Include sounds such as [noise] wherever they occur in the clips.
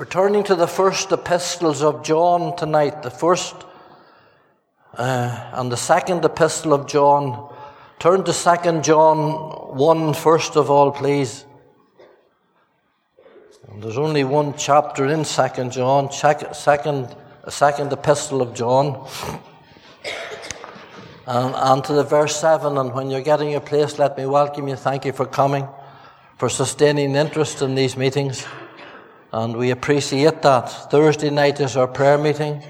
We're turning to the first epistles of John tonight, the first uh, and the second epistle of John. Turn to 2 John 1 first of all, please. And there's only one chapter in 2 John, second, second epistle of John. [coughs] And, and to the verse 7, and when you're getting your place, let me welcome you. Thank you for coming, for sustaining interest in these meetings and we appreciate that. Thursday night is our prayer meeting.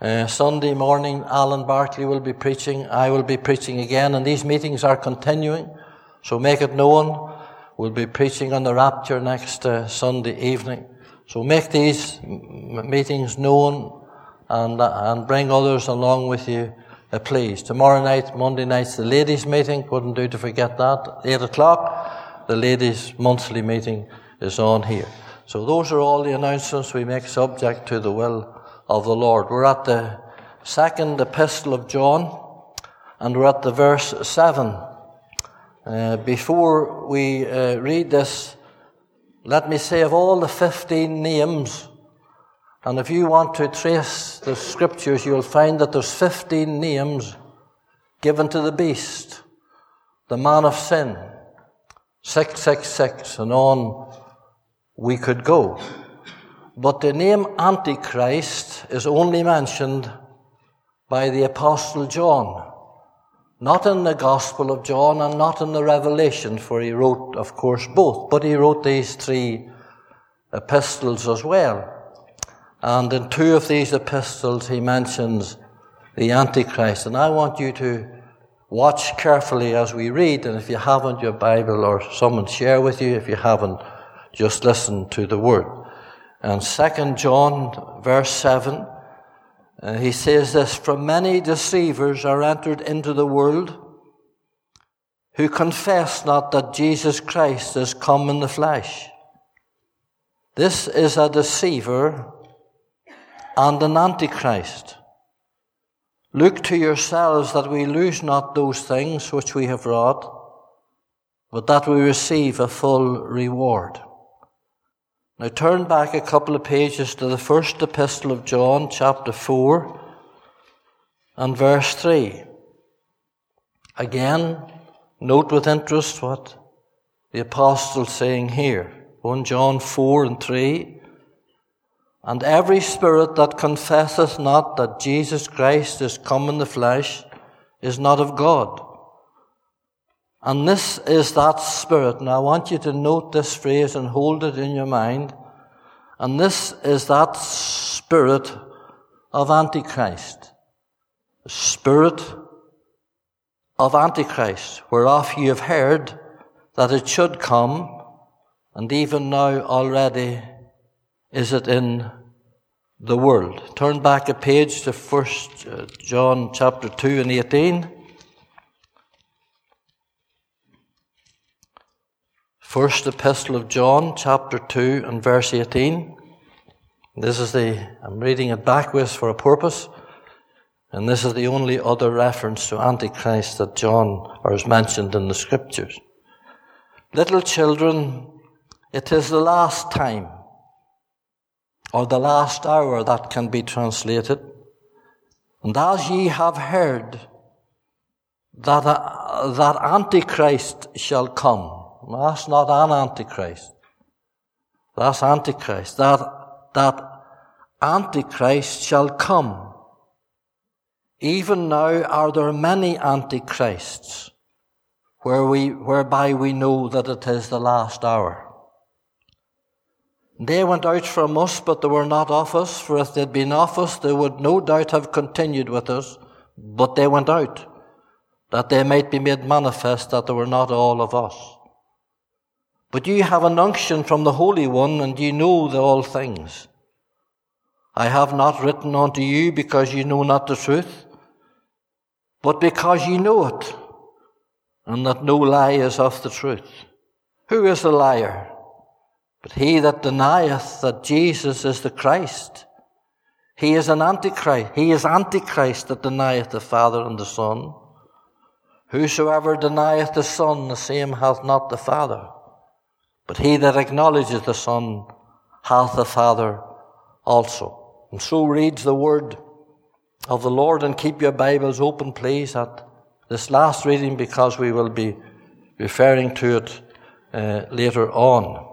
Uh, Sunday morning, Alan Barkley will be preaching. I will be preaching again, and these meetings are continuing. So make it known. We'll be preaching on the rapture next uh, Sunday evening. So make these m- meetings known and, uh, and bring others along with you, uh, please. Tomorrow night, Monday night's the ladies' meeting. Wouldn't do to forget that. Eight o'clock, the ladies' monthly meeting is on here. So those are all the announcements we make subject to the will of the Lord. We're at the second epistle of John, and we're at the verse 7. Uh, before we uh, read this, let me say of all the 15 names, and if you want to trace the scriptures, you'll find that there's 15 names given to the beast, the man of sin, 666, and on we could go. But the name Antichrist is only mentioned by the Apostle John, not in the Gospel of John and not in the Revelation, for he wrote, of course, both, but he wrote these three epistles as well. And in two of these epistles, he mentions the Antichrist. And I want you to watch carefully as we read, and if you haven't your Bible or someone share with you, if you haven't, just listen to the word. And second John verse 7, uh, he says this, from many deceivers are entered into the world who confess not that Jesus Christ is come in the flesh. This is a deceiver and an antichrist. Look to yourselves that we lose not those things which we have wrought, but that we receive a full reward. Now turn back a couple of pages to the first epistle of John, chapter 4, and verse 3. Again, note with interest what the apostle's saying here. 1 John 4 and 3. And every spirit that confesseth not that Jesus Christ is come in the flesh is not of God. And this is that spirit. Now I want you to note this phrase and hold it in your mind. And this is that spirit of Antichrist. The spirit of Antichrist, whereof you have heard that it should come, and even now already is it in the world. Turn back a page to First uh, John chapter 2 and 18. First Epistle of John, chapter 2 and verse 18. This is the, I'm reading it backwards for a purpose, and this is the only other reference to Antichrist that John or is mentioned in the scriptures. Little children, it is the last time, or the last hour that can be translated. And as ye have heard that, uh, that Antichrist shall come, that's not an Antichrist. That's Antichrist. That, that Antichrist shall come. Even now are there many Antichrists where we, whereby we know that it is the last hour. They went out from us, but they were not of us, for if they'd been of us, they would no doubt have continued with us, but they went out, that they might be made manifest that they were not all of us. But you have an unction from the Holy One, and you know the all things. I have not written unto you because you know not the truth, but because you know it, and that no lie is of the truth. Who is the liar? But he that denieth that Jesus is the Christ. He is an antichrist. He is antichrist that denieth the Father and the Son. Whosoever denieth the Son, the same hath not the Father. But he that acknowledges the Son hath the Father also. And so reads the word of the Lord and keep your Bibles open, please, at this last reading because we will be referring to it uh, later on.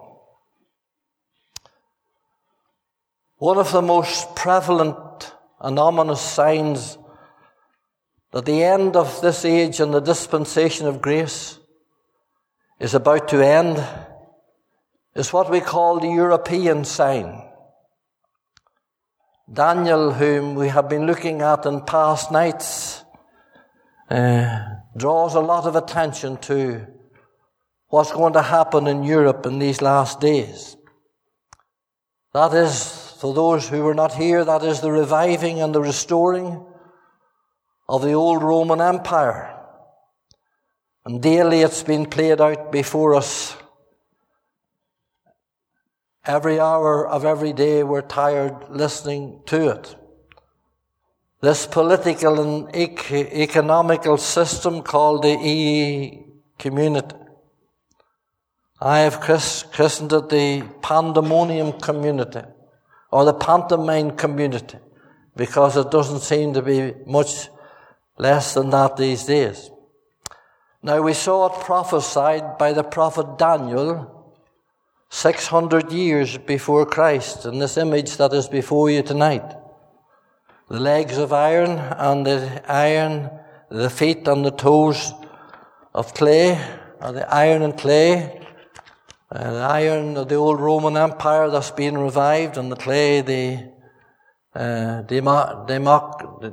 One of the most prevalent and ominous signs that the end of this age and the dispensation of grace is about to end is what we call the European sign. Daniel, whom we have been looking at in past nights, uh, draws a lot of attention to what's going to happen in Europe in these last days. That is, for those who were not here, that is the reviving and the restoring of the old Roman Empire. And daily it's been played out before us Every hour of every day we're tired listening to it. This political and economical system called the EU community. I have christened it the pandemonium community or the pantomime community because it doesn't seem to be much less than that these days. Now we saw it prophesied by the prophet Daniel 600 years before Christ in this image that is before you tonight. The legs of iron and the iron, the feet and the toes of clay, or the iron and clay, uh, the iron of the old Roman Empire that's been revived, and the clay, the uh, demo-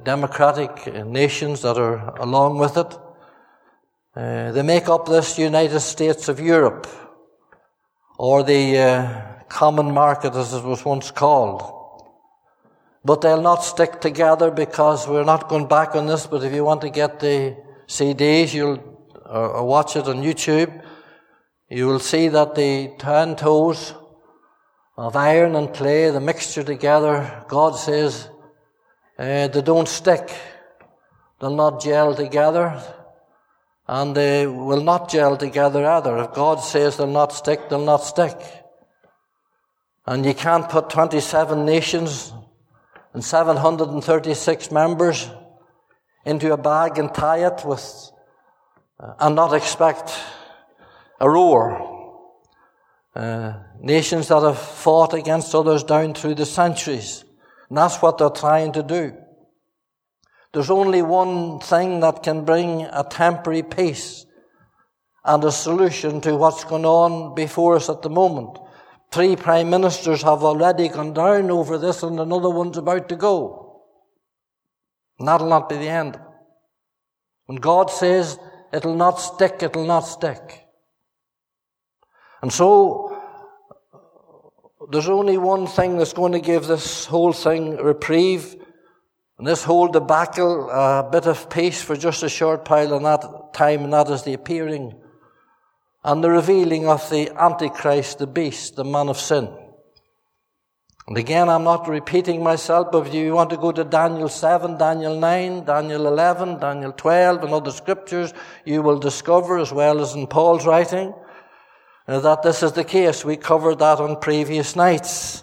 democratic nations that are along with it. Uh, they make up this United States of Europe or the uh, common market as it was once called. But they'll not stick together because we're not going back on this, but if you want to get the CDs, you'll, or, or watch it on YouTube, you will see that the ten toes of iron and clay, the mixture together, God says, uh, they don't stick. They'll not gel together and they will not gel together either. If God says they'll not stick, they'll not stick. And you can't put 27 nations and 736 members into a bag and tie it with, uh, and not expect a roar. Uh, nations that have fought against others down through the centuries. And that's what they're trying to do. There's only one thing that can bring a temporary peace and a solution to what's going on before us at the moment. Three prime ministers have already gone down over this and another one's about to go. And that'll not be the end. When God says it'll not stick, it'll not stick. And so, there's only one thing that's going to give this whole thing reprieve, and this whole debacle, a bit of peace for just a short while in that time, and that is the appearing and the revealing of the Antichrist, the beast, the man of sin. And again, I'm not repeating myself, but if you want to go to Daniel 7, Daniel 9, Daniel 11, Daniel 12, and other scriptures, you will discover, as well as in Paul's writing, that this is the case. We covered that on previous nights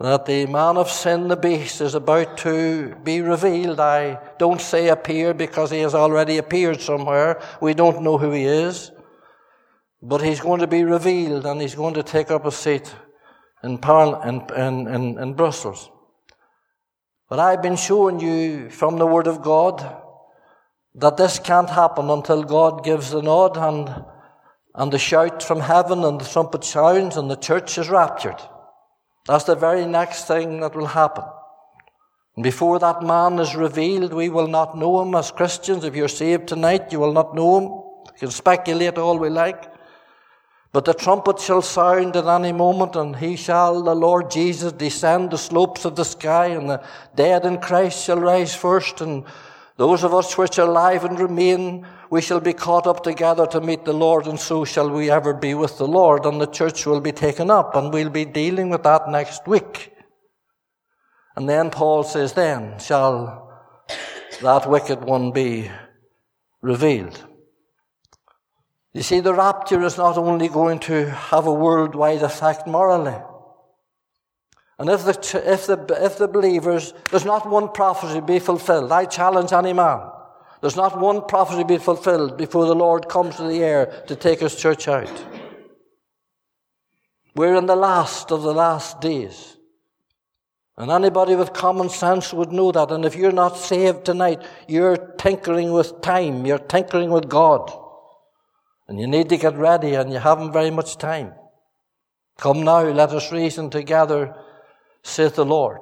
that the man of sin, the beast, is about to be revealed. I don't say appear because he has already appeared somewhere. We don't know who he is. But he's going to be revealed and he's going to take up a seat in, in, in, in Brussels. But I've been showing you from the Word of God that this can't happen until God gives the nod and, and the shout from heaven and the trumpet sounds and the church is raptured. That's the very next thing that will happen. And before that man is revealed, we will not know him as Christians. If you're saved tonight, you will not know him. We can speculate all we like. But the trumpet shall sound at any moment, and he shall, the Lord Jesus, descend the slopes of the sky, and the dead in Christ shall rise first, and those of us which are alive and remain, we shall be caught up together to meet the Lord, and so shall we ever be with the Lord, and the church will be taken up, and we'll be dealing with that next week. And then Paul says, then shall that wicked one be revealed. You see, the rapture is not only going to have a worldwide effect morally, And if the, if the, if the believers, there's not one prophecy be fulfilled. I challenge any man. There's not one prophecy be fulfilled before the Lord comes to the air to take his church out. We're in the last of the last days. And anybody with common sense would know that. And if you're not saved tonight, you're tinkering with time. You're tinkering with God. And you need to get ready and you haven't very much time. Come now, let us reason together saith the Lord.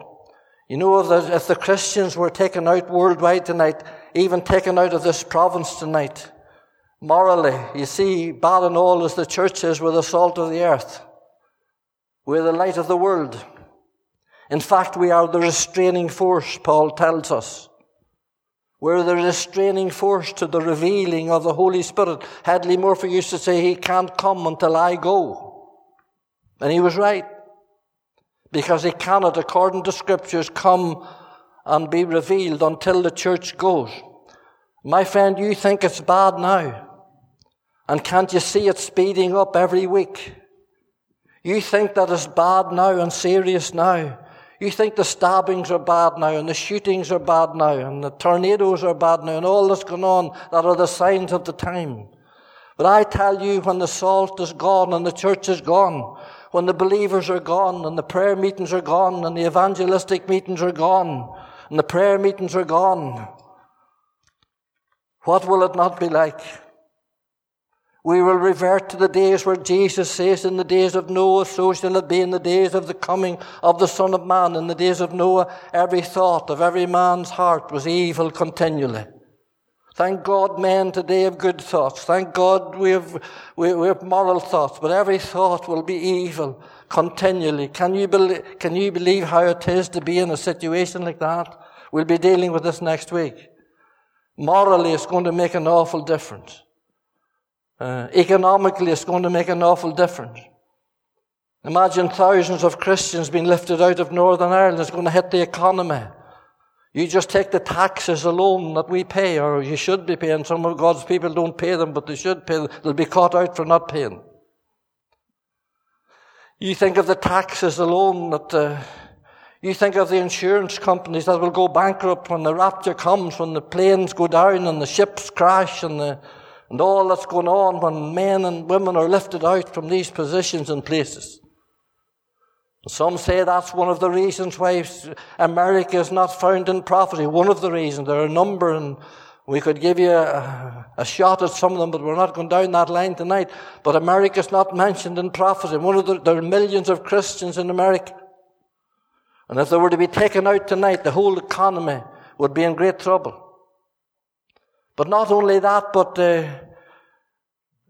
You know, if the, if the Christians were taken out worldwide tonight, even taken out of this province tonight, morally, you see, bad and all as the church is, we're the salt of the earth. We're the light of the world. In fact, we are the restraining force, Paul tells us. We're the restraining force to the revealing of the Holy Spirit. Hadley Murphy used to say, He can't come until I go. And he was right because he cannot, according to scriptures, come and be revealed until the church goes. My friend, you think it's bad now. And can't you see it speeding up every week? You think that it's bad now and serious now. You think the stabbings are bad now and the shootings are bad now and the tornadoes are bad now and all that's going on that are the signs of the time. But I tell you, when the salt is gone and the church is gone, when the believers are gone and the prayer meetings are gone and the evangelistic meetings are gone and the prayer meetings are gone, what will it not be like? We will revert to the days where Jesus says, In the days of Noah, so shall it be in the days of the coming of the Son of Man. In the days of Noah, every thought of every man's heart was evil continually. Thank God men today have good thoughts. Thank God we have, we, we have moral thoughts, but every thought will be evil continually. Can you, believe, can you believe how it is to be in a situation like that? We'll be dealing with this next week. Morally, it's going to make an awful difference. Uh, economically, it's going to make an awful difference. Imagine thousands of Christians being lifted out of Northern Ireland. It's going to hit the economy. You just take the taxes alone that we pay, or you should be paying. Some of God's people don't pay them, but they should pay them. They'll be caught out for not paying. You think of the taxes alone that, uh, you think of the insurance companies that will go bankrupt when the rapture comes, when the planes go down and the ships crash and the, and all that's going on when men and women are lifted out from these positions and places. Some say that's one of the reasons why America is not found in prophecy. One of the reasons. There are a number, and we could give you a, a shot at some of them, but we're not going down that line tonight. But America is not mentioned in prophecy. One of the, there are millions of Christians in America. And if they were to be taken out tonight, the whole economy would be in great trouble. But not only that, but uh,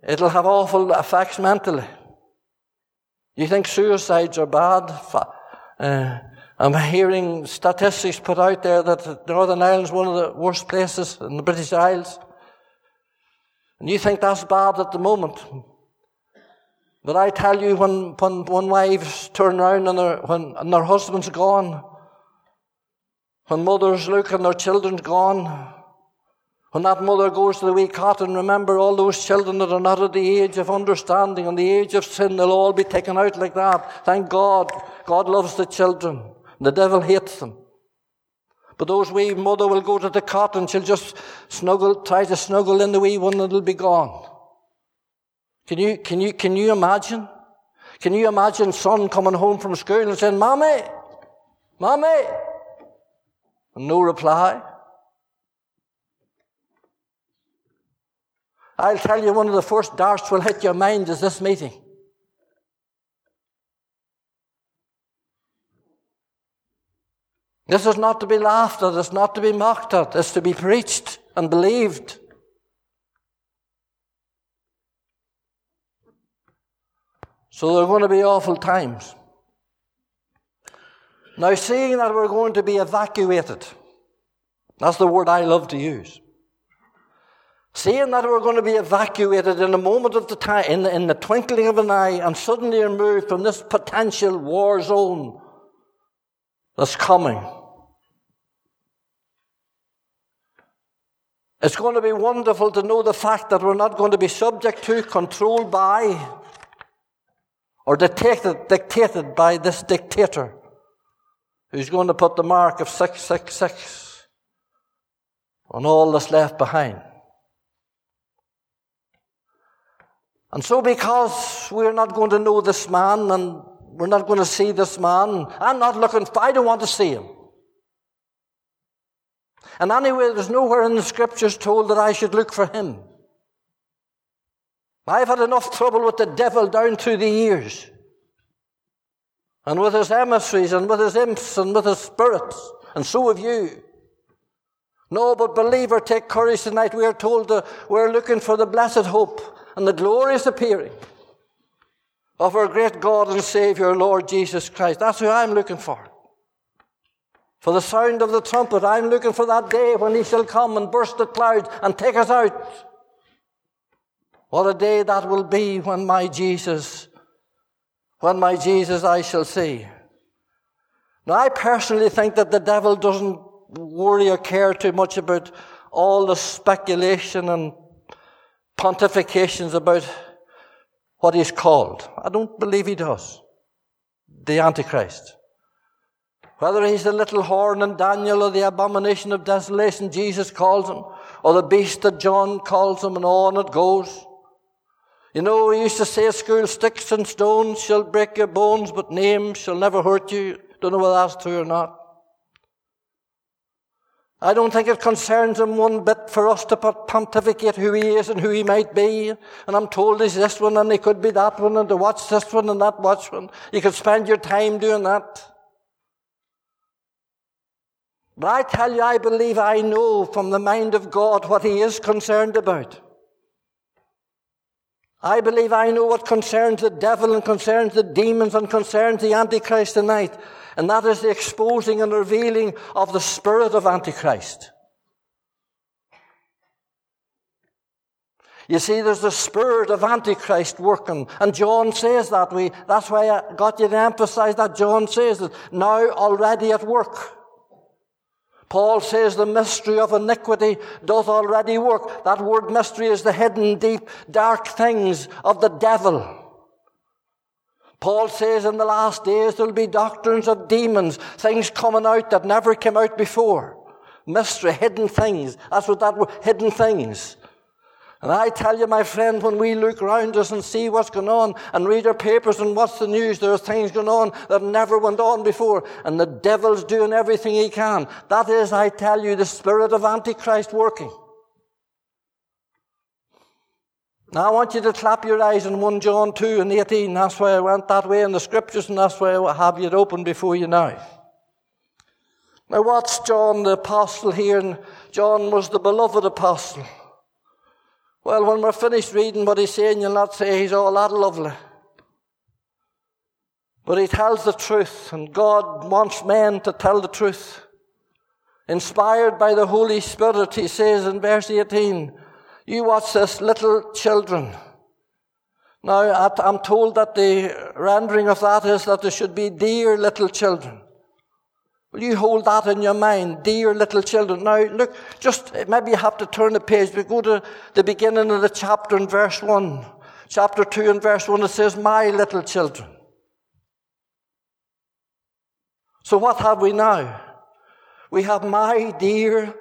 it'll have awful effects mentally. You think suicides are bad? Uh, I'm hearing statistics put out there that Northern Ireland is one of the worst places in the British Isles. And you think that's bad at the moment. But I tell you, when, when, when wives turn around and their, when, and their husband's gone, when mothers look and their children's gone, when that mother goes to the wee cot and remember all those children that are not at the age of understanding and the age of sin, they'll all be taken out like that. Thank God. God loves the children. The devil hates them. But those wee mother will go to the cot and she'll just snuggle, try to snuggle in the wee one and it'll be gone. Can you, can you, can you imagine? Can you imagine son coming home from school and saying, Mommy, Mommy? And no reply. I'll tell you one of the first darts will hit your mind is this meeting. This is not to be laughed at, it's not to be mocked at, it's to be preached and believed. So there are going to be awful times. Now, seeing that we're going to be evacuated, that's the word I love to use. Seeing that we're going to be evacuated in a moment of the time, in the, in the twinkling of an eye, and suddenly removed from this potential war zone that's coming. It's going to be wonderful to know the fact that we're not going to be subject to, controlled by, or dictated, dictated by this dictator who's going to put the mark of 666 on all that's left behind. And so because we're not going to know this man and we're not going to see this man, I'm not looking, I don't want to see him. And anyway, there's nowhere in the scriptures told that I should look for him. I've had enough trouble with the devil down through the years. And with his emissaries and with his imps and with his spirits. And so have you. No, but believer, take courage tonight. We are told that we're looking for the blessed hope and the glorious appearing of our great God and Savior, Lord Jesus Christ. That's who I'm looking for. For the sound of the trumpet, I'm looking for that day when he shall come and burst the clouds and take us out. What a day that will be when my Jesus, when my Jesus I shall see. Now I personally think that the devil doesn't worry or care too much about all the speculation and pontifications about what he's called. I don't believe he does. The Antichrist. Whether he's the little horn in Daniel or the abomination of desolation Jesus calls him, or the beast that John calls him, and on it goes. You know, we used to say at school, sticks and stones shall break your bones, but names shall never hurt you. Don't know whether that's true or not. I don't think it concerns him one bit for us to pontificate who he is and who he might be. And I'm told he's this one and he could be that one and to watch this one and that watch one. You could spend your time doing that. But I tell you, I believe I know from the mind of God what he is concerned about. I believe I know what concerns the devil and concerns the demons and concerns the Antichrist tonight. And that is the exposing and revealing of the spirit of Antichrist. You see, there's the spirit of Antichrist working. And John says that. We, that's why I got you to emphasize that. John says that now already at work. Paul says the mystery of iniquity doth already work. That word mystery is the hidden, deep, dark things of the devil. Paul says in the last days there'll be doctrines of demons, things coming out that never came out before. Mystery, hidden things. That's what that word, hidden things. And I tell you, my friend, when we look around us and see what's going on and read our papers and what's the news, there are things going on that never went on before. And the devil's doing everything he can. That is, I tell you, the spirit of Antichrist working. Now I want you to clap your eyes in 1 John 2 and 18. That's why I went that way in the scriptures and that's why I have it open before you now. Now what's John the apostle here? And John was the beloved apostle. Well, when we're finished reading what he's saying, you'll not say he's all that lovely. But he tells the truth, and God wants men to tell the truth. Inspired by the Holy Spirit, he says in verse 18, You watch this, little children. Now, I'm told that the rendering of that is that there should be dear little children. Will you hold that in your mind, dear little children? Now, look, just eh, maybe you have to turn the page. We go to the beginning of the chapter in verse 1. Chapter 2 and verse 1, it says, My little children. So what have we now? We have my dear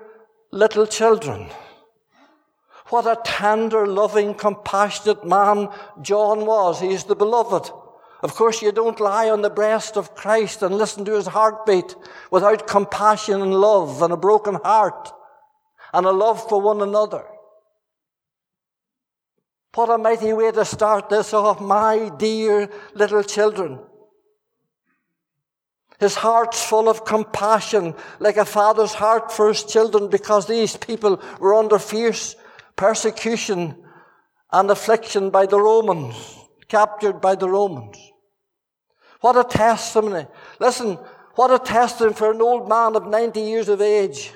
little children. What a tender, loving, compassionate man John was. He's the beloved. Of course, you don't lie on the breast of Christ and listen to his heartbeat without compassion and love and a broken heart and a love for one another. What a mighty way to start this off, my dear little children. His heart's full of compassion, like a father's heart for his children, because these people were under fierce persecution and affliction by the Romans, captured by the Romans. What a testimony. Listen, what a testimony for an old man of 90 years of age.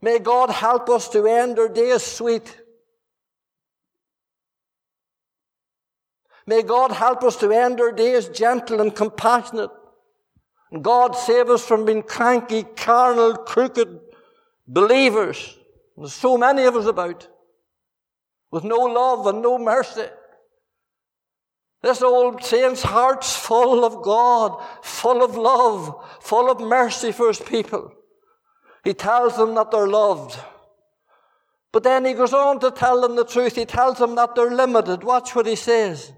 May God help us to end our days sweet. May God help us to end our days gentle and compassionate. And God save us from being cranky, carnal, crooked believers. There's so many of us about with no love and no mercy. This old saint's heart's full of God, full of love, full of mercy for his people. He tells them that they're loved. But then he goes on to tell them the truth. He tells them that they're limited. Watch what he says.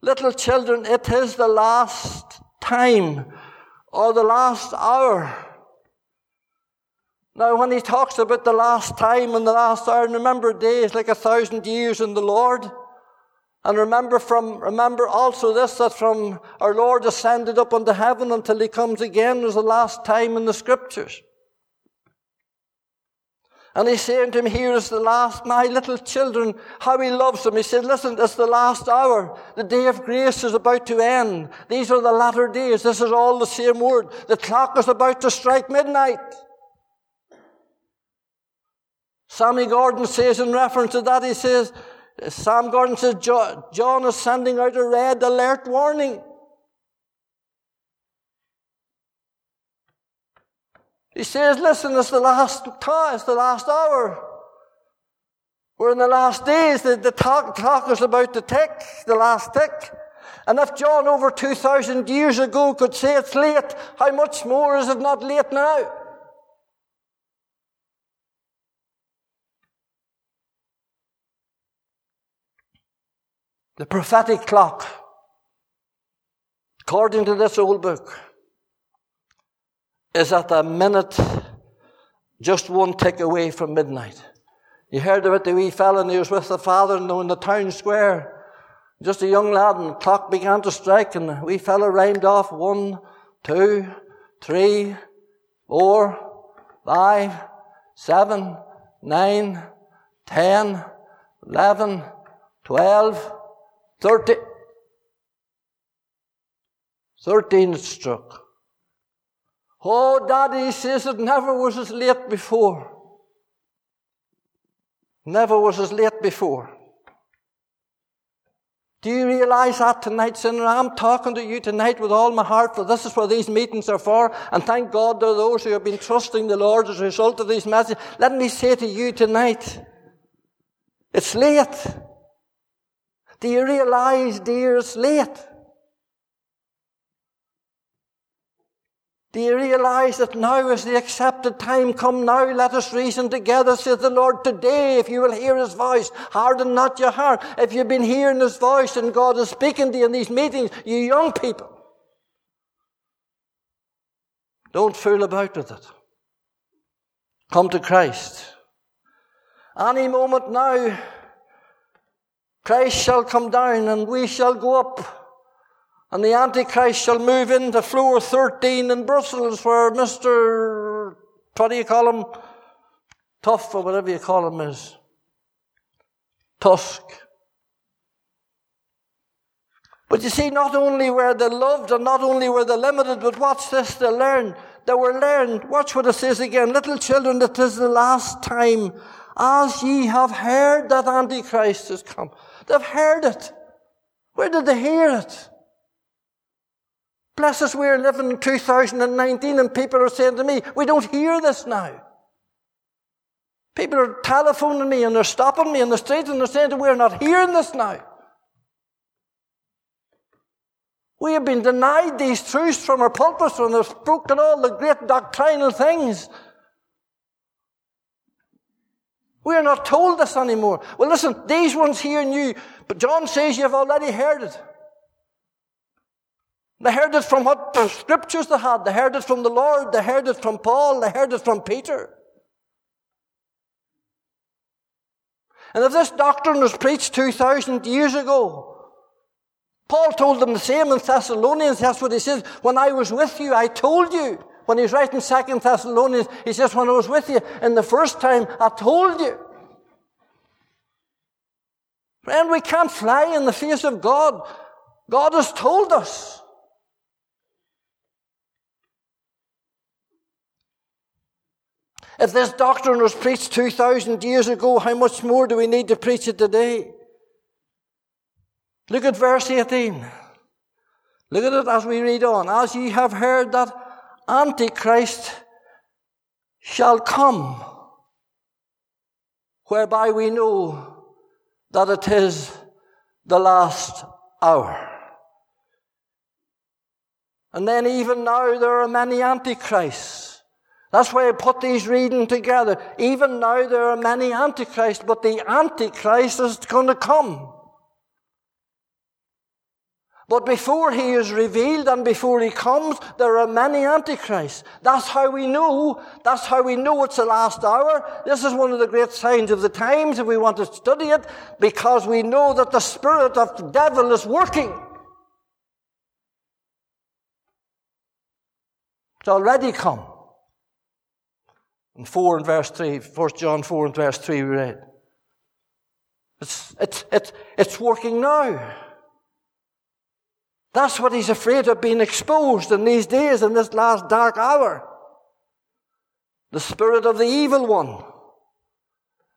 Little children, it is the last time or the last hour. Now, when he talks about the last time and the last hour, remember days like a thousand years in the Lord. And remember from, remember also this, that from our Lord ascended up unto heaven until he comes again was the last time in the scriptures. And he's saying to him, here is the last, my little children, how he loves them. He said, listen, it's the last hour. The day of grace is about to end. These are the latter days. This is all the same word. The clock is about to strike midnight. Sammy Gordon says in reference to that, he says, Sam Gordon says John is sending out a red alert warning. He says, listen, it's the last time, it's the last hour. We're in the last days. The, the clock, clock is about to tick, the last tick. And if John over 2,000 years ago could say it's late, how much more is it not late now? The prophetic clock, according to this old book, is at a minute just one tick away from midnight. You heard about the wee fellow and he was with the father in the town square. Just a young lad and the clock began to strike and the wee fellow rhymed off one, two, three, four, five, seven, nine, ten, eleven, twelve, 30. 13 struck. Oh, Daddy says it never was as late before. Never was as late before. Do you realize that tonight, sinner? I'm talking to you tonight with all my heart, for this is what these meetings are for. And thank God there are those who have been trusting the Lord as a result of these messages. Let me say to you tonight, it's late. Do you realize, dear, it's late? Do you realize that now is the accepted time come now? Let us reason together, says the Lord. Today, if you will hear His voice, harden not your heart. If you've been hearing His voice and God is speaking to you in these meetings, you young people, don't fool about with it. Come to Christ. Any moment now, Christ shall come down and we shall go up. And the Antichrist shall move into floor 13 in Brussels where Mr. What do you call him? Tough or whatever you call him is. Tusk. But you see, not only were they loved and not only were they limited, but watch this, they learned. They were learned. Watch what it says again. Little children, it is the last time as ye have heard that Antichrist is come. They've heard it. Where did they hear it? Bless us, we're living in 2019 and people are saying to me, we don't hear this now. People are telephoning me and they're stopping me in the street and they're saying that we're not hearing this now. We have been denied these truths from our pulpits and they've spoken all the great doctrinal things. We are not told this anymore. Well, listen, these ones here knew, but John says you've already heard it. They heard it from what the scriptures they had. They heard it from the Lord. They heard it from Paul. They heard it from Peter. And if this doctrine was preached 2,000 years ago, Paul told them the same in Thessalonians. That's what he says. When I was with you, I told you. When he's writing Second Thessalonians, he says, when I was with you in the first time, I told you. Friend, we can't fly in the face of God. God has told us. If this doctrine was preached 2,000 years ago, how much more do we need to preach it today? Look at verse 18. Look at it as we read on. As ye have heard that Antichrist shall come, whereby we know that it is the last hour. And then even now there are many antichrists. That's why I put these reading together. Even now there are many antichrists, but the antichrist is going to come. But before he is revealed and before he comes, there are many antichrists. That's how we know. That's how we know it's the last hour. This is one of the great signs of the times if we want to study it, because we know that the spirit of the devil is working. It's already come. In 4 and verse 3, 1 John 4 and verse 3 we read. It's, it's, it's, it's working now. That's what he's afraid of being exposed in these days, in this last dark hour. The spirit of the evil one.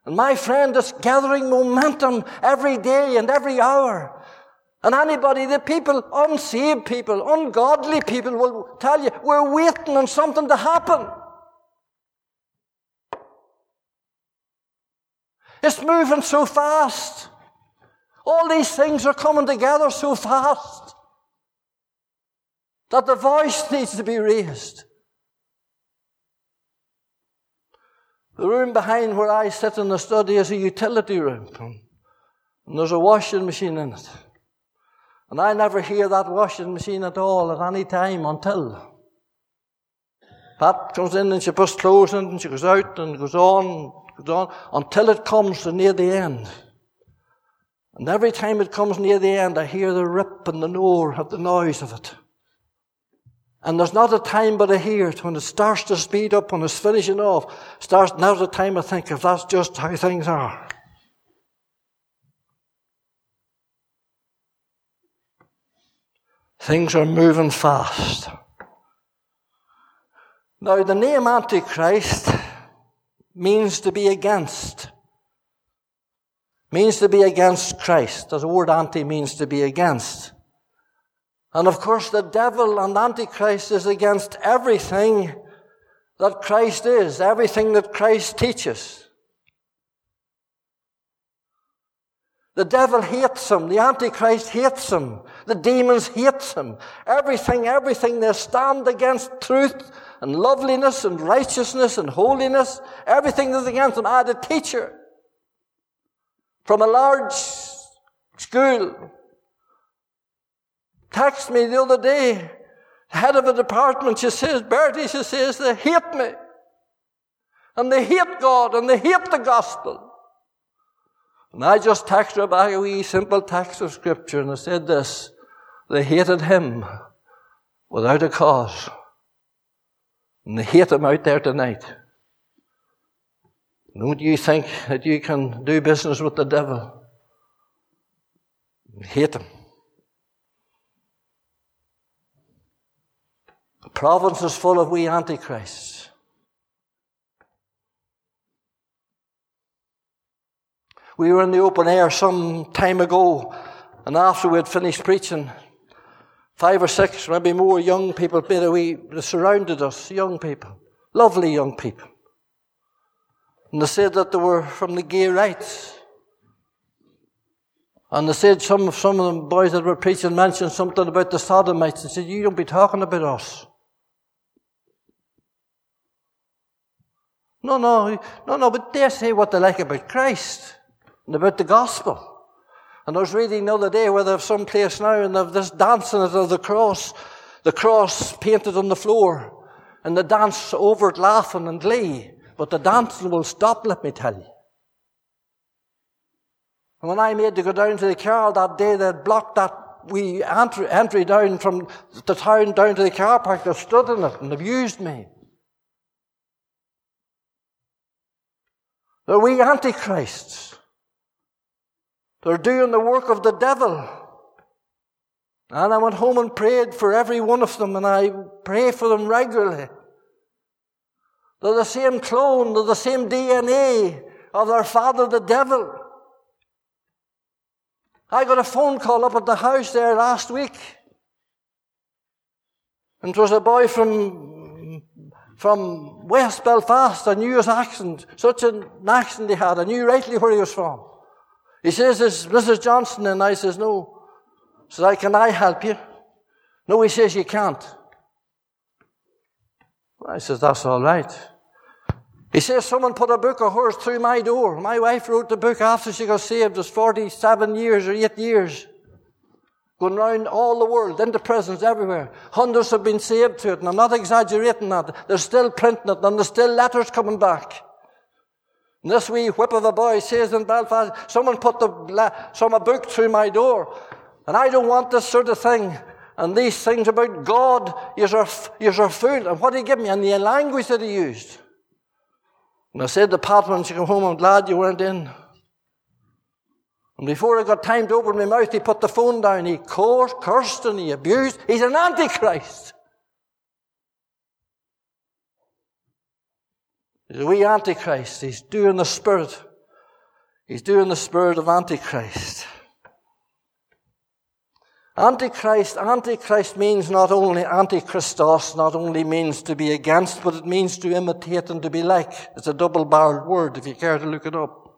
And my friend, is gathering momentum every day and every hour. And anybody, the people, unsaved people, ungodly people will tell you, we're waiting on something to happen. It's moving so fast. All these things are coming together so fast that the voice needs to be raised. The room behind where I sit in the study is a utility room, and there's a washing machine in it. And I never hear that washing machine at all at any time until Pat comes in and she puts clothes in and she goes out and goes on, goes on, until it comes to near the end. And every time it comes near the end, I hear the rip and the roar of the noise of it. And there's not a time but hear it when it starts to speed up, when it's finishing off, starts, now's the time I think if that's just how things are. Things are moving fast. Now, the name Antichrist means to be against. Means to be against Christ. As the word anti means to be against. And of course, the devil and Antichrist is against everything that Christ is, everything that Christ teaches. The devil hates him. The Antichrist hates him. The demons hate him. Everything, everything they stand against truth and loveliness and righteousness and holiness. Everything that's against him. I had a teacher from a large school text me the other day, head of a department, she says, Bertie, she says, they hate me. And they hate God and they hate the gospel. And I just texted her back a wee simple text of scripture and I said this, they hated him without a cause. And they hate him out there tonight. Don't you think that you can do business with the devil? hate him. The province is full of wee antichrists. We were in the open air some time ago, and after we had finished preaching, five or six, maybe more young people, made bit we surrounded us, young people, lovely young people. And they said that they were from the gay rights. And they said some, some of the boys that were preaching mentioned something about the sodomites and said, You don't be talking about us. No, no, no, no, but they say what they like about Christ and about the gospel. And I was reading the other day where they have some place now and they've this dancing of the cross, the cross painted on the floor, and the dance over it laughing and glee. But the dancing will stop, let me tell you. And when I made to go down to the car that day, they blocked that wee entry, entry down from the town down to the car park. They stood in it and abused me. They're we antichrists. They're doing the work of the devil. And I went home and prayed for every one of them, and I pray for them regularly. They're the same clone, they're the same DNA of their father, the devil. I got a phone call up at the house there last week. And it was a boy from from West Belfast. I knew his accent, such an accent he had. I knew rightly where he was from. He says, Is Mrs. Johnson? And I says, No. Says I, can I help you? No, he says you can't. I says, that's all right. He says someone put a book of hers through my door. My wife wrote the book after she got saved. It was 47 years or 8 years. Going around all the world, into prisons everywhere. Hundreds have been saved to it, and I'm not exaggerating that. They're still printing it, and there's still letters coming back. And this wee whip of a boy says in Belfast, someone put the, some a book through my door, and I don't want this sort of thing. And these things about God, you're, you're fool. And what did he give me? And the language that he used. And I said to Pat she came home, I'm glad you weren't in. And before I got time to open my mouth, he put the phone down. He cursed, cursed and he abused. He's an antichrist. He's a wee antichrist. He's doing the spirit. He's doing the spirit of antichrist. Antichrist, Antichrist means not only Antichristos, not only means to be against, but it means to imitate and to be like. It's a double-barreled word if you care to look it up.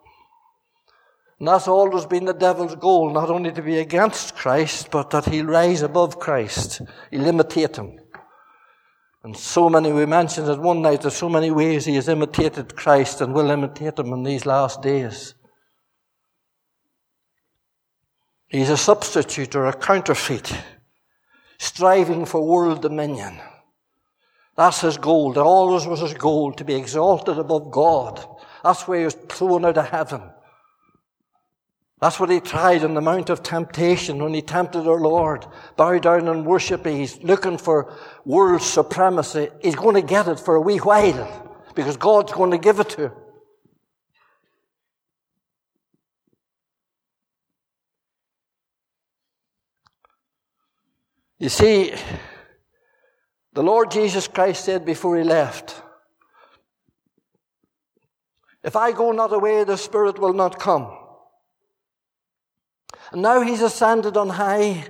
And that's always been the devil's goal, not only to be against Christ, but that he'll rise above Christ. He'll imitate him. And so many, we mentioned it one night, there's so many ways he has imitated Christ and will imitate him in these last days. He's a substitute or a counterfeit, striving for world dominion. That's his goal. That always was his goal, to be exalted above God. That's why he was thrown out of heaven. That's what he tried on the Mount of Temptation when he tempted our Lord. Bow down and worship. He's looking for world supremacy. He's going to get it for a wee while because God's going to give it to him. You see, the Lord Jesus Christ said before he left, If I go not away, the Spirit will not come. And now he's ascended on high,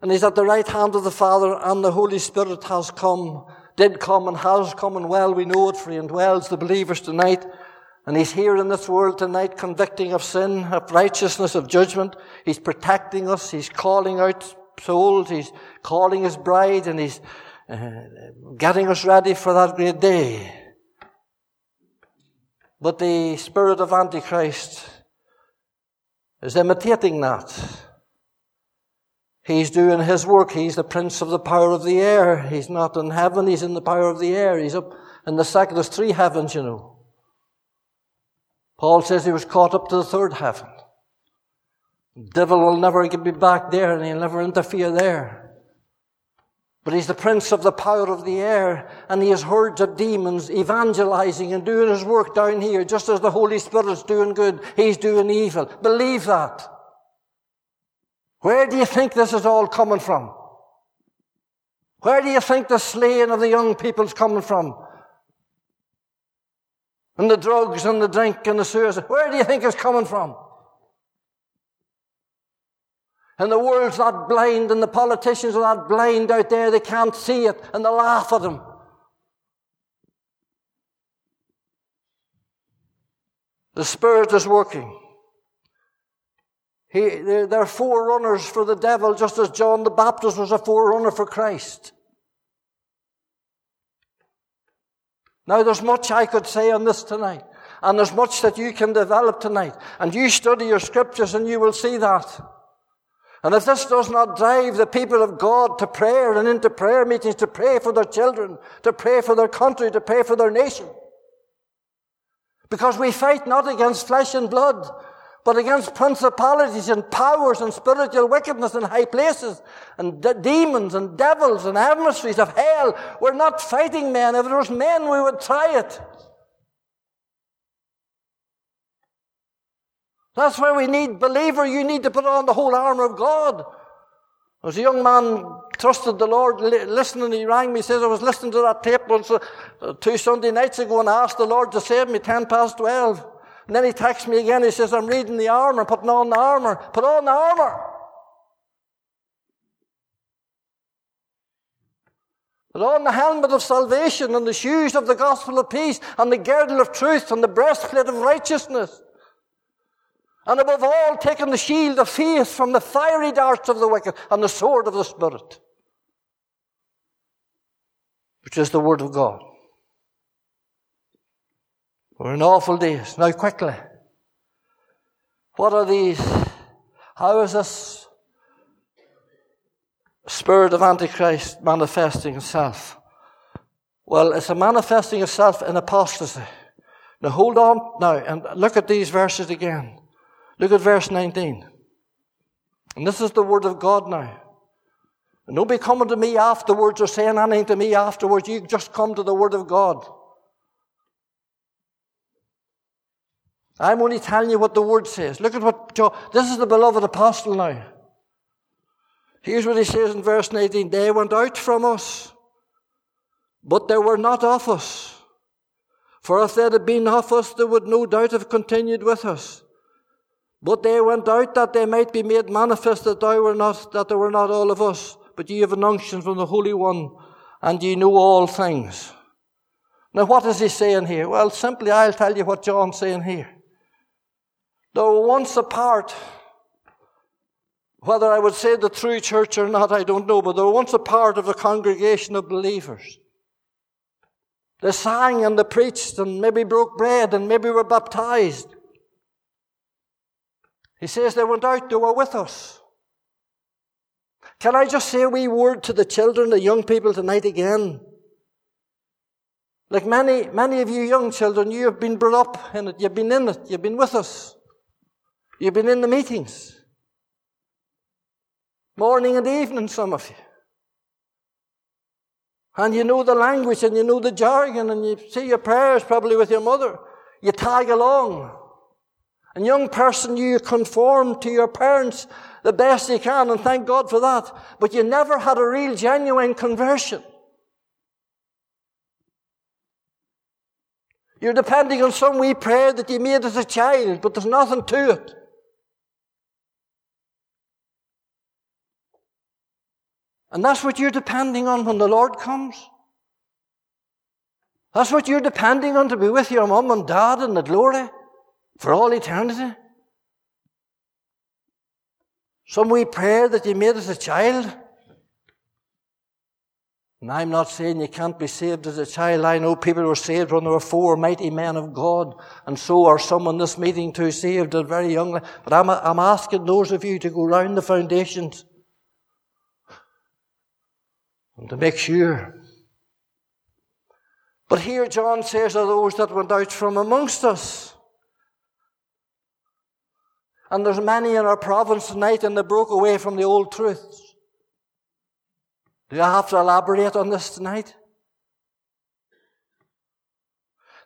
and he's at the right hand of the Father, and the Holy Spirit has come, did come, and has come, and well we know it, for he indwells the believers tonight. And he's here in this world tonight, convicting of sin, of righteousness, of judgment. He's protecting us. He's calling out souls. He's calling his bride, and he's uh, getting us ready for that great day. But the spirit of Antichrist is imitating that. He's doing his work. He's the prince of the power of the air. He's not in heaven. He's in the power of the air. He's up in the second. There's three heavens, you know. Paul says he was caught up to the third heaven. The devil will never get me back there and he'll never interfere there. But he's the prince of the power of the air, and he has herds of demons evangelizing and doing his work down here, just as the Holy Spirit's doing good, he's doing evil. Believe that. Where do you think this is all coming from? Where do you think the slaying of the young people's coming from? And the drugs and the drink and the suicide. Where do you think it's coming from? And the world's not blind and the politicians are not blind out there. They can't see it and they laugh at them. The Spirit is working. He, they're, they're forerunners for the devil, just as John the Baptist was a forerunner for Christ. Now, there's much I could say on this tonight, and there's much that you can develop tonight. And you study your scriptures, and you will see that. And if this does not drive the people of God to prayer and into prayer meetings to pray for their children, to pray for their country, to pray for their nation. Because we fight not against flesh and blood, but against principalities and powers and spiritual wickedness in high places and de- demons and devils and emissaries of hell. We're not fighting men. If it was men, we would try it. That's why we need believer. You need to put on the whole armor of God. As a young man trusted the Lord, listening, he rang me, says, I was listening to that tape once, uh, two Sunday nights ago and I asked the Lord to save me 10 past 12. And then he texts me again, he says, I'm reading the armor, putting on the armor. Put on the armor. Put on the helmet of salvation and the shoes of the gospel of peace and the girdle of truth and the breastplate of righteousness. And above all, taking the shield of faith from the fiery darts of the wicked and the sword of the Spirit, which is the Word of God. We're in awful days. Now, quickly. What are these? How is this spirit of Antichrist manifesting itself? Well, it's manifesting itself in apostasy. Now hold on now and look at these verses again. Look at verse 19. And this is the word of God now. And don't be coming to me afterwards or saying anything to me afterwards. You just come to the word of God. I'm only telling you what the word says. Look at what John, this is the beloved apostle now. Here's what he says in verse 19. They went out from us, but they were not of us. For if they had been of us, they would no doubt have continued with us. But they went out that they might be made manifest that they were not, that they were not all of us, but ye have an unction from the Holy One, and ye know all things. Now what is he saying here? Well, simply I'll tell you what John's saying here. They were once a part, whether I would say the true church or not, I don't know, but they were once a part of a congregation of believers. They sang and they preached and maybe broke bread and maybe were baptized. He says they went out, they were with us. Can I just say a wee word to the children, the young people tonight again? Like many, many of you young children, you have been brought up in it, you've been in it, you've been with us. You've been in the meetings. Morning and evening, some of you. And you know the language and you know the jargon and you say your prayers probably with your mother. You tag along. And young person, you conform to your parents the best you can and thank God for that. But you never had a real genuine conversion. You're depending on some wee prayer that you made as a child, but there's nothing to it. And that's what you're depending on when the Lord comes. That's what you're depending on to be with your mum and dad in the glory for all eternity. Some wee prayer that you made as a child. And I'm not saying you can't be saved as a child. I know people were saved when they were four mighty men of God, and so are some in this meeting too saved at very young. But I'm, I'm asking those of you to go round the foundations and to make sure. But here John says of those that went out from amongst us. And there's many in our province tonight and they broke away from the old truths. Do I have to elaborate on this tonight?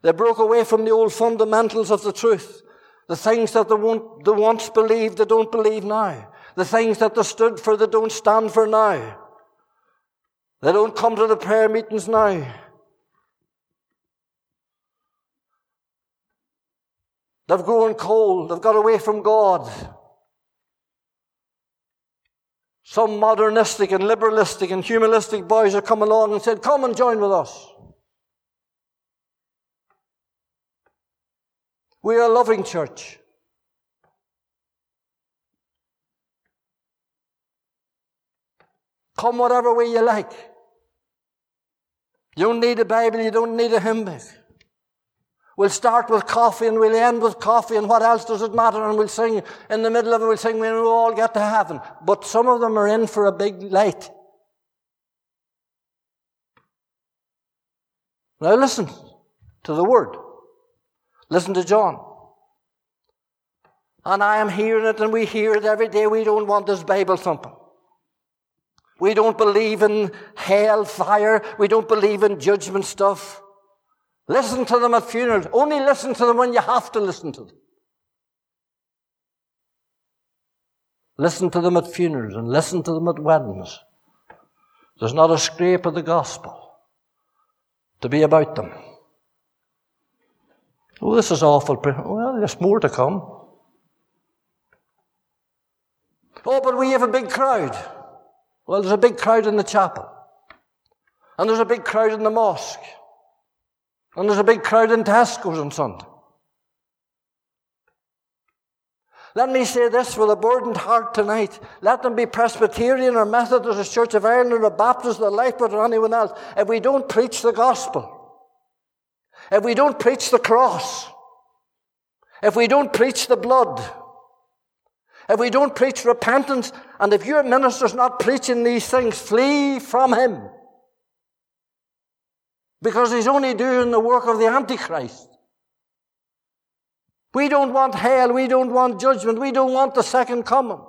They broke away from the old fundamentals of the truth. The things that they, they once believed, they don't believe now. The things that they stood for, they don't stand for now. They don't come to the prayer meetings now. They've grown cold. They've got away from God. Some modernistic and liberalistic and humanistic boys have come along and said, Come and join with us. We are a loving church. Come whatever way you like. You don't need a Bible, you don't need a hymn book. We'll start with coffee and we'll end with coffee and what else does it matter? And we'll sing in the middle of it, we'll sing when we all get to heaven. But some of them are in for a big light. Now listen to the word. Listen to John. And I am hearing it and we hear it every day. We don't want this Bible thumping. We don't believe in hell fire. We don't believe in judgment stuff. Listen to them at funerals. Only listen to them when you have to listen to them. Listen to them at funerals and listen to them at weddings. There's not a scrape of the gospel to be about them. Oh, this is awful. Well, there's more to come. Oh, but we have a big crowd. Well, there's a big crowd in the chapel. And there's a big crowd in the mosque. And there's a big crowd in Tesco's on Sunday. Let me say this with a burdened heart tonight. Let them be Presbyterian or Methodist or Church of Ireland or Baptist or Lifeboat or anyone else. If we don't preach the gospel, if we don't preach the cross, if we don't preach the blood, if we don't preach repentance, and if your minister's not preaching these things, flee from him. Because he's only doing the work of the Antichrist. We don't want hell. We don't want judgment. We don't want the second coming.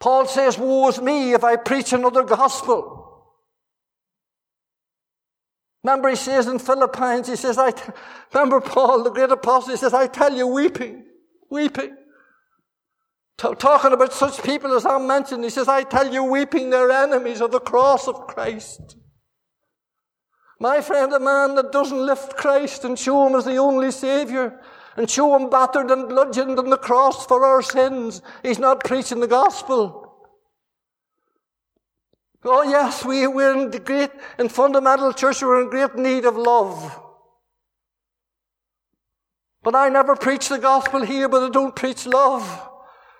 Paul says, Woe is me if I preach another gospel. Remember, he says in Philippians, he says, I, t- remember Paul, the great apostle, he says, I tell you, weeping, weeping. T- talking about such people as I'm mentioned, he says, I tell you, weeping, they're enemies of the cross of Christ. My friend, a man that doesn't lift Christ and show him as the only Savior, and show him battered and bludgeoned on the cross for our sins. He's not preaching the gospel. Oh yes, we, we're in the great, in fundamental church, we're in great need of love. But I never preach the gospel here, but I don't preach love.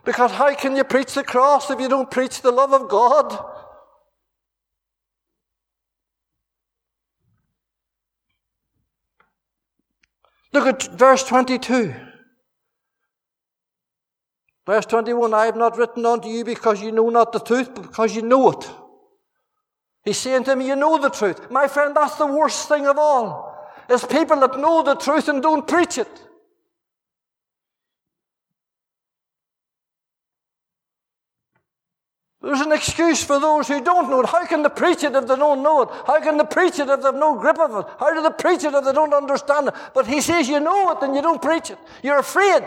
Because how can you preach the cross if you don't preach the love of God? Look at verse 22. Verse 21, I have not written unto you because you know not the truth, but because you know it. He's saying to me, you know the truth. My friend, that's the worst thing of all. Is people that know the truth and don't preach it. There's an excuse for those who don't know it. How can they preach it if they don't know it? How can they preach it if they've no grip of it? How do they preach it if they don't understand it? But he says you know it and you don't preach it. You're afraid.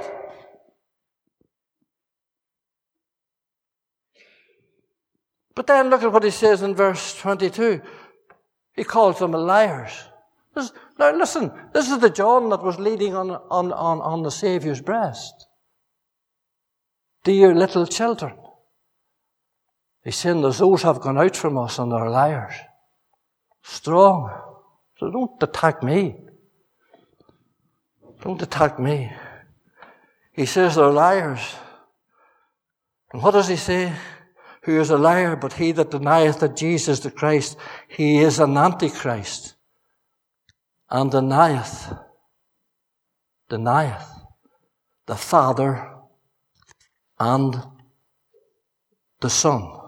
But then look at what he says in verse 22. He calls them liars. Now listen, this is the John that was leading on, on, on, on the Saviour's breast. Dear little children. He's saying there's those have gone out from us and they're liars. Strong. So don't attack me. Don't attack me. He says they're liars. And what does he say? Who is a liar, but he that denieth that Jesus the Christ, he is an antichrist. And denieth, denieth the Father and the Son.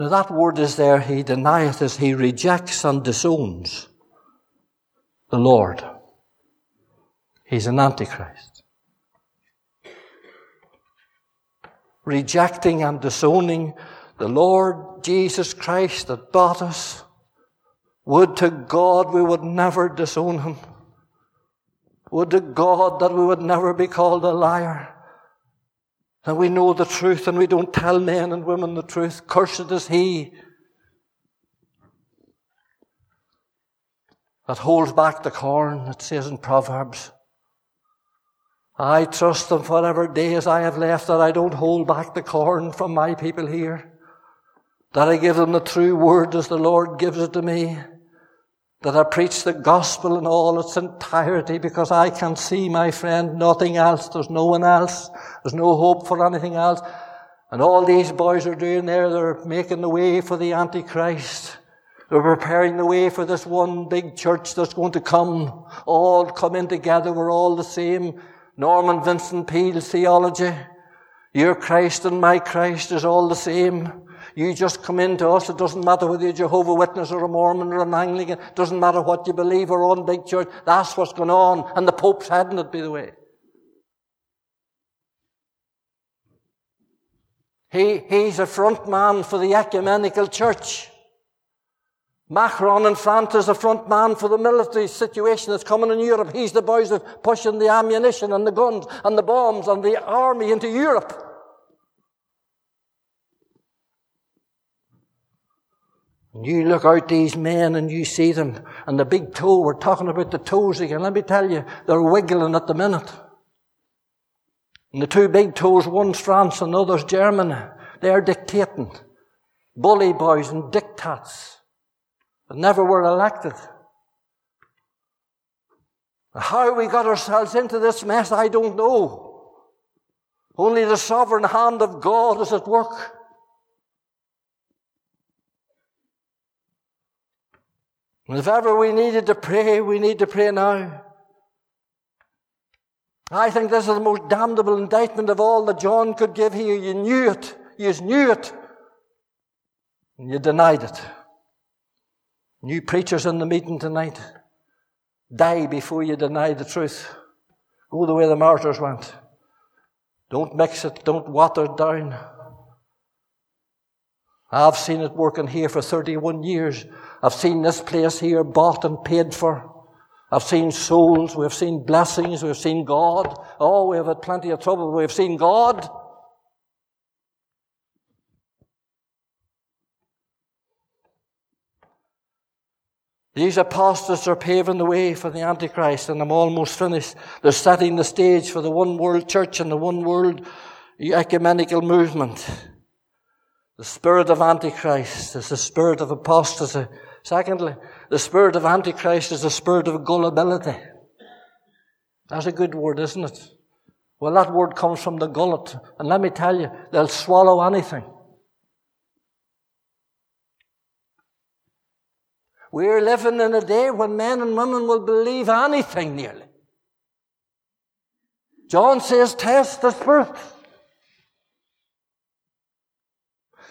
Now that word is there, he denieth as he rejects and disowns the Lord. He's an antichrist. Rejecting and disowning the Lord Jesus Christ that bought us. Would to God we would never disown him. Would to God that we would never be called a liar. And we know the truth and we don't tell men and women the truth. Cursed is he that holds back the corn, it says in Proverbs. I trust them whatever days I have left that I don't hold back the corn from my people here. That I give them the true word as the Lord gives it to me that I preach the gospel in all its entirety because I can see, my friend, nothing else. There's no one else. There's no hope for anything else. And all these boys are doing there, they're making the way for the Antichrist. They're preparing the way for this one big church that's going to come, all come in together. We're all the same. Norman Vincent Peale's theology. Your Christ and my Christ is all the same. You just come in to us. It doesn't matter whether you're a Jehovah Witness or a Mormon or an Anglican. It doesn't matter what you believe or on big church. That's what's going on. And the Pope's heading it, by the way. He, he's a front man for the ecumenical church. Macron in France is a front man for the military situation that's coming in Europe. He's the boys that pushing the ammunition and the guns and the bombs and the army into Europe. And you look out these men and you see them, and the big toe, we're talking about the toes again. Let me tell you, they're wiggling at the minute. And the two big toes, one's France and the other's Germany. They're dictating. Bully boys and dictats that never were elected. How we got ourselves into this mess, I don't know. Only the sovereign hand of God is at work. If ever we needed to pray, we need to pray now. I think this is the most damnable indictment of all that John could give here. You knew it. You knew it. And you denied it. New preachers in the meeting tonight. Die before you deny the truth. Go the way the martyrs went. Don't mix it. Don't water it down. I've seen it working here for 31 years. I've seen this place here bought and paid for. I've seen souls. We've seen blessings. We've seen God. Oh, we've had plenty of trouble. We've seen God. These apostles are paving the way for the Antichrist, and I'm almost finished. They're setting the stage for the one world church and the one world ecumenical movement. The spirit of Antichrist is the spirit of apostasy. Secondly, the spirit of Antichrist is the spirit of gullibility. That's a good word, isn't it? Well, that word comes from the gullet. And let me tell you, they'll swallow anything. We're living in a day when men and women will believe anything nearly. John says, test the spirit.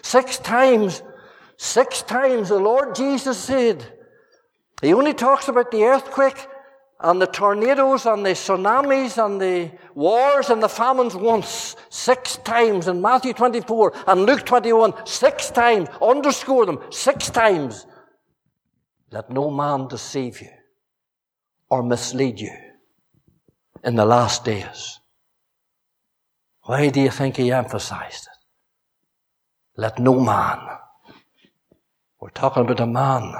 Six times, six times the Lord Jesus said, he only talks about the earthquake and the tornadoes and the tsunamis and the wars and the famines once, six times in Matthew 24 and Luke 21, six times, underscore them, six times. Let no man deceive you or mislead you in the last days. Why do you think he emphasized it? Let no man. We're talking about a man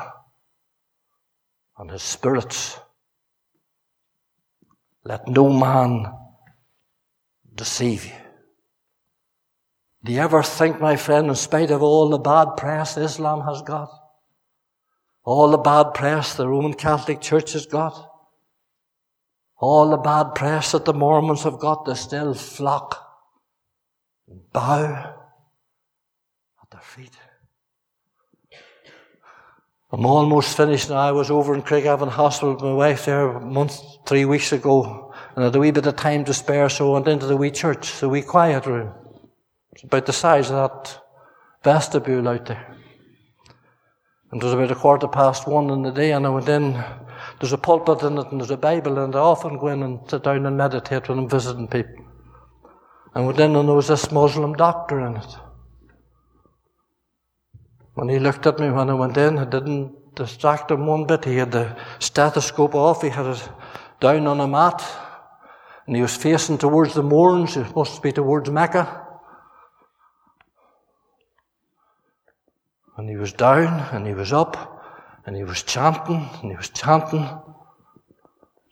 and his spirits. Let no man deceive you. Do you ever think, my friend, in spite of all the bad press Islam has got, all the bad press the Roman Catholic Church has got. All the bad press that the Mormons have got, they still flock bow their feet. I'm almost finished now. I was over in Craigavon Hospital with my wife there a month, three weeks ago, and I had a wee bit of time to spare, so I went into the wee church, the wee quiet room. It's about the size of that vestibule out there. And it was about a quarter past one in the day, and I went in. There's a pulpit in it, and there's a Bible, and I often go in and sit down and meditate when I'm visiting people. And went in, and there was this Muslim doctor in it. When he looked at me when I went in, it didn't distract him one bit. He had the stethoscope off, he had it down on a mat, and he was facing towards the moorings, it must be towards Mecca. And he was down and he was up and he was chanting and he was chanting.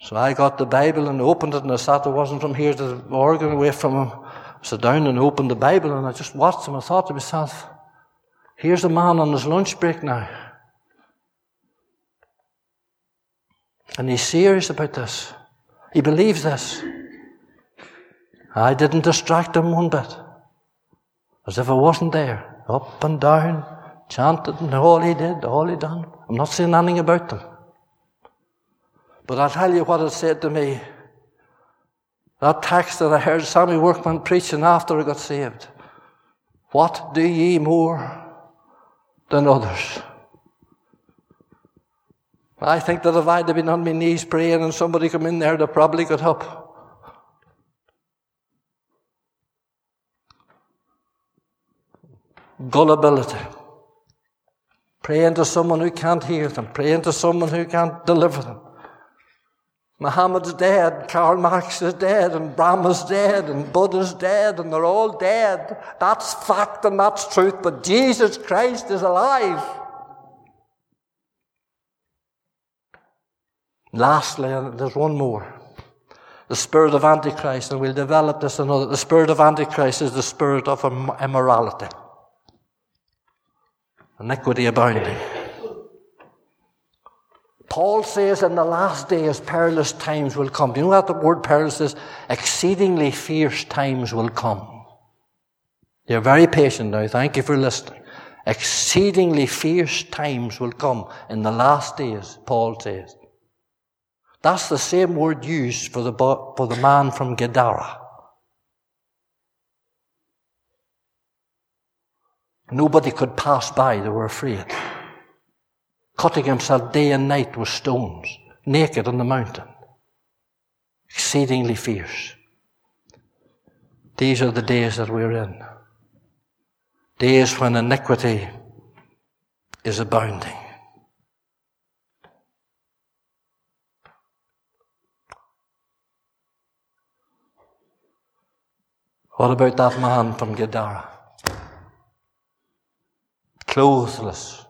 So I got the Bible and opened it and I sat, I wasn't from here to the organ away from him. Sat down and opened the Bible and I just watched him. I thought to myself, here's a man on his lunch break now. And he's serious about this. He believes this. I didn't distract him one bit. As if I wasn't there. Up and down, chanted and all he did, all he done. I'm not saying anything about them. But I'll tell you what it said to me. That text that I heard Sammy Workman preaching after I got saved. What do ye more than others? I think that if I'd have been on my knees praying and somebody come in there, they probably got up. Gullibility. Praying to someone who can't hear them. Praying to someone who can't deliver them. Muhammad's dead, Karl Marx is dead, and Brahma's dead, and Buddha's dead, and they're all dead. That's fact and that's truth, but Jesus Christ is alive. Lastly, there's one more. The spirit of Antichrist, and we'll develop this another. The spirit of Antichrist is the spirit of immorality iniquity abounding. Paul says in the last days perilous times will come. Do you know what the word perilous is? Exceedingly fierce times will come. You're very patient now. Thank you for listening. Exceedingly fierce times will come in the last days, Paul says. That's the same word used for the, for the man from Gadara. Nobody could pass by, they were afraid. Cutting himself day and night with stones, naked on the mountain. Exceedingly fierce. These are the days that we're in. Days when iniquity is abounding. What about that man from Gadara? Clothless.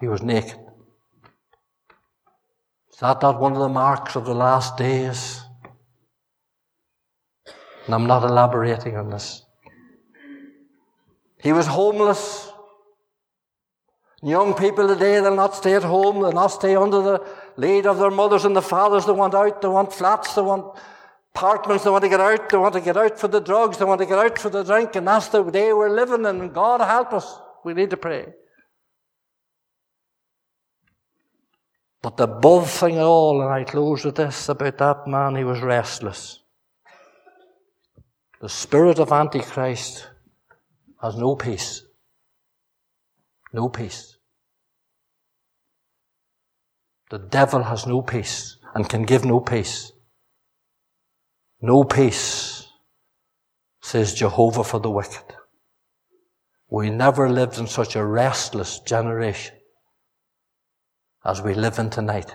He was naked. Is that not one of the marks of the last days? And I'm not elaborating on this. He was homeless. Young people today, they'll not stay at home. They'll not stay under the lead of their mothers and the fathers. They want out. They want flats. They want apartments. They want to get out. They want to get out for the drugs. They want to get out for the drink. And that's the day we're living in. God help us. We need to pray. But the above thing all, and I close with this about that man, he was restless. The spirit of Antichrist has no peace. No peace. The devil has no peace and can give no peace. No peace, says Jehovah for the wicked. We never lived in such a restless generation as we live in tonight.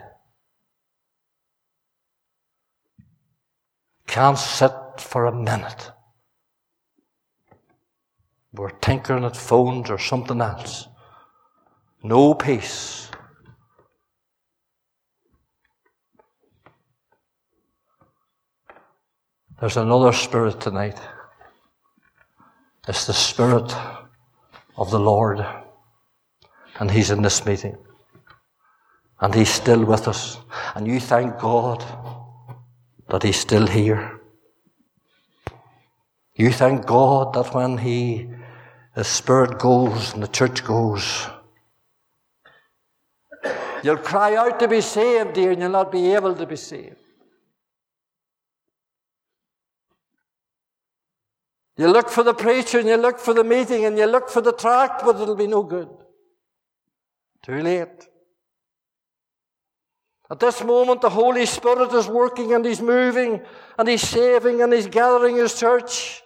Can't sit for a minute we're tinkering at phones or something else. No peace. There's another spirit tonight. It's the spirit of the Lord. And He's in this meeting. And He's still with us. And you thank God that He's still here. You thank God that when He the Spirit goes and the church goes. You'll cry out to be saved, dear, and you'll not be able to be saved. You look for the preacher and you look for the meeting and you look for the tract, but it'll be no good. Too late. At this moment, the Holy Spirit is working and He's moving and He's saving and He's gathering His church.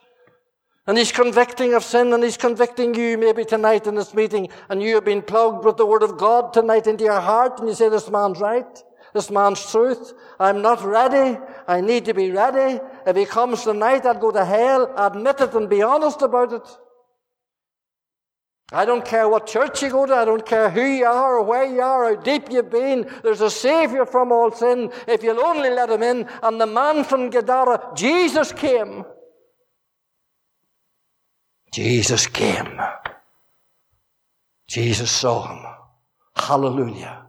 And he's convicting of sin and he's convicting you maybe tonight in this meeting and you have been plugged with the word of God tonight into your heart and you say, this man's right. This man's truth. I'm not ready. I need to be ready. If he comes tonight, I'll go to hell. Admit it and be honest about it. I don't care what church you go to. I don't care who you are or where you are, how deep you've been. There's a Savior from all sin if you'll only let him in. And the man from Gadara, Jesus came. Jesus came. Jesus saw him. Hallelujah.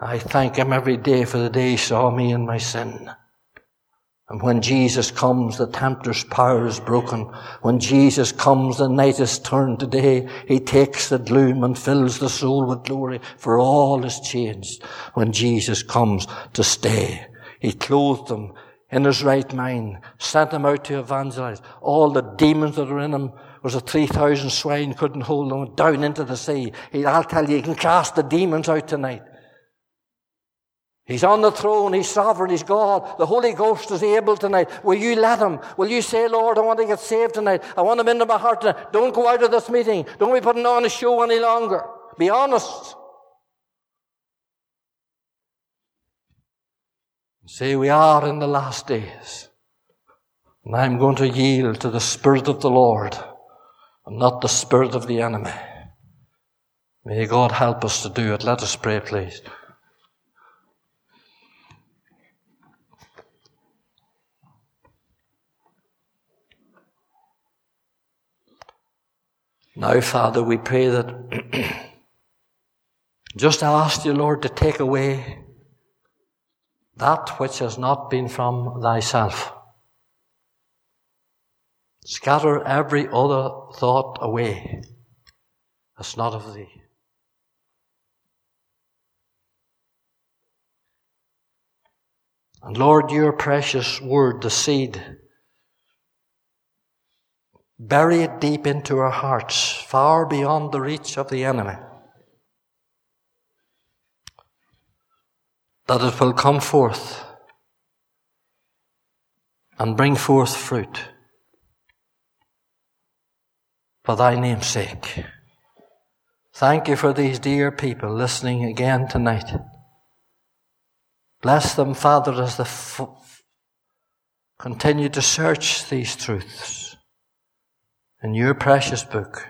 I thank him every day for the day he saw me in my sin. And when Jesus comes, the tempter's power is broken. When Jesus comes, the night is turned to day. He takes the gloom and fills the soul with glory, for all is changed. When Jesus comes to stay, He clothed them in His right mind, sent them out to evangelize. All the demons that are in Him was a 3,000 swine couldn't hold them down into the sea. He, I'll tell you, he can cast the demons out tonight. He's on the throne. He's sovereign. He's God. The Holy Ghost is able tonight. Will you let him? Will you say, Lord, I want to get saved tonight. I want him into my heart tonight. Don't go out of this meeting. Don't be putting on a show any longer. Be honest. Say, we are in the last days. And I'm going to yield to the Spirit of the Lord and not the spirit of the enemy. May God help us to do it. Let us pray, please. Now, Father, we pray that [clears throat] just ask you, Lord, to take away that which has not been from thyself. Scatter every other thought away that's not of thee. And Lord, your precious word, the seed, bury it deep into our hearts, far beyond the reach of the enemy. That it will come forth and bring forth fruit for thy name's sake. Thank you for these dear people listening again tonight. Bless them, Father, as they f- continue to search these truths in your precious book.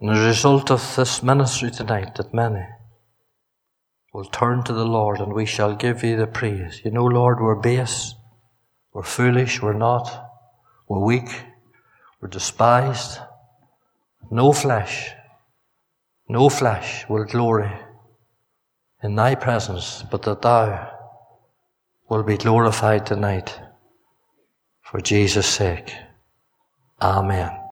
And the result of this ministry tonight, that many will turn to the Lord and we shall give you the praise. You know, Lord, we're base, we're foolish, we're not, we're weak, we're despised. No flesh, no flesh will glory in thy presence, but that thou will be glorified tonight for Jesus' sake. Amen.